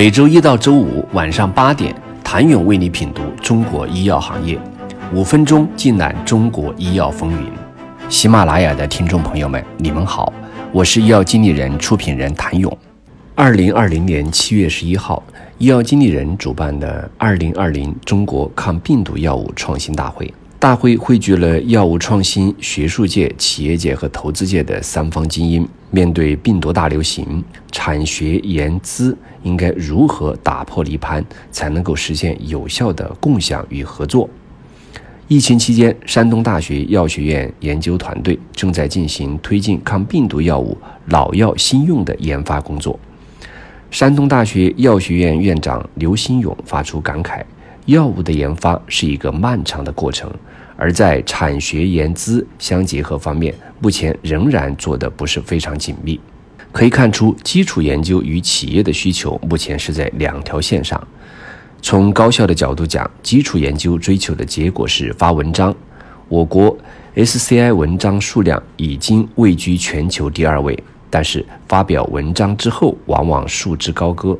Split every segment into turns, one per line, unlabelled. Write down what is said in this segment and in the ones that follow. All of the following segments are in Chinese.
每周一到周五晚上八点，谭勇为你品读中国医药行业，五分钟尽览中国医药风云。喜马拉雅的听众朋友们，你们好，我是医药经理人、出品人谭勇。二零二零年七月十一号，医药经理人主办的二零二零中国抗病毒药物创新大会。大会汇聚了药物创新、学术界、企业界和投资界的三方精英。面对病毒大流行，产学研资应该如何打破泥盘，才能够实现有效的共享与合作？疫情期间，山东大学药学院研究团队正在进行推进抗病毒药物老药新用的研发工作。山东大学药学院院长刘新勇发出感慨。药物的研发是一个漫长的过程，而在产学研资相结合方面，目前仍然做得不是非常紧密。可以看出，基础研究与企业的需求目前是在两条线上。从高校的角度讲，基础研究追求的结果是发文章。我国 SCI 文章数量已经位居全球第二位，但是发表文章之后往往束之高阁，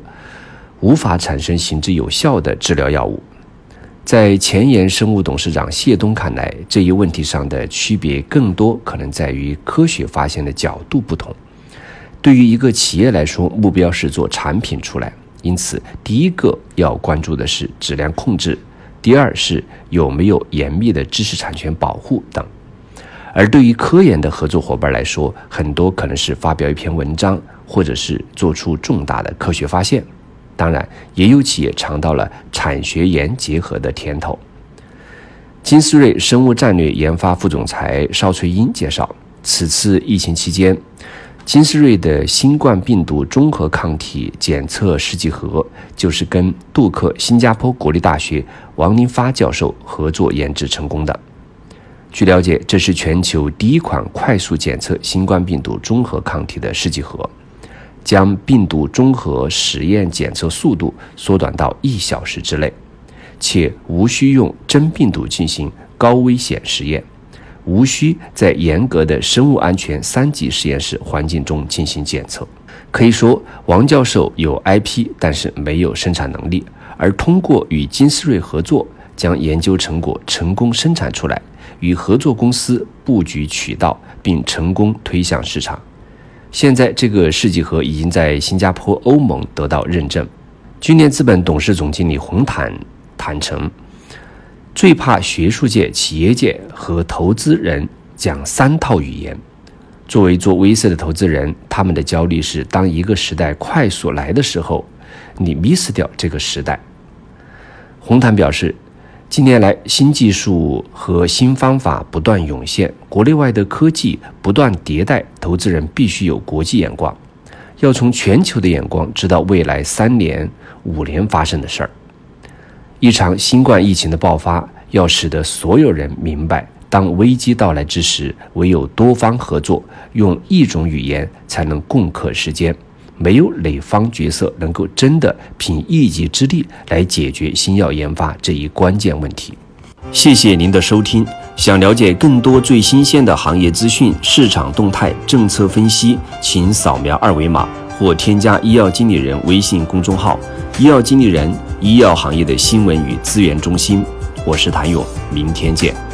无法产生行之有效的治疗药物。在前沿生物董事长谢东看来，这一问题上的区别更多可能在于科学发现的角度不同。对于一个企业来说，目标是做产品出来，因此第一个要关注的是质量控制，第二是有没有严密的知识产权保护等。而对于科研的合作伙伴来说，很多可能是发表一篇文章，或者是做出重大的科学发现。当然，也有企业尝到了产学研结合的甜头。金思瑞生物战略研发副总裁邵翠英介绍，此次疫情期间，金思瑞的新冠病毒综合抗体检测试剂盒就是跟杜克新加坡国立大学王林发教授合作研制成功的。据了解，这是全球第一款快速检测新冠病毒综合抗体的试剂盒。将病毒综合实验检测速度缩短到一小时之内，且无需用真病毒进行高危险实验，无需在严格的生物安全三级实验室环境中进行检测。可以说，王教授有 IP，但是没有生产能力，而通过与金思瑞合作，将研究成果成功生产出来，与合作公司布局渠道，并成功推向市场。现在这个试剂盒已经在新加坡、欧盟得到认证。君联资本董事总经理洪坦坦诚，最怕学术界、企业界和投资人讲三套语言。作为做 VC 的投资人，他们的焦虑是：当一个时代快速来的时候，你 miss 掉这个时代。洪坦表示。近年来，新技术和新方法不断涌现，国内外的科技不断迭代，投资人必须有国际眼光，要从全球的眼光知道未来三年、五年发生的事儿。一场新冠疫情的爆发，要使得所有人明白，当危机到来之时，唯有多方合作，用一种语言才能共克时艰。没有哪方角色能够真的凭一己之力来解决新药研发这一关键问题。谢谢您的收听。想了解更多最新鲜的行业资讯、市场动态、政策分析，请扫描二维码或添加医药经理人微信公众号“医药经理人”——医药行业的新闻与资源中心。我是谭勇，明天见。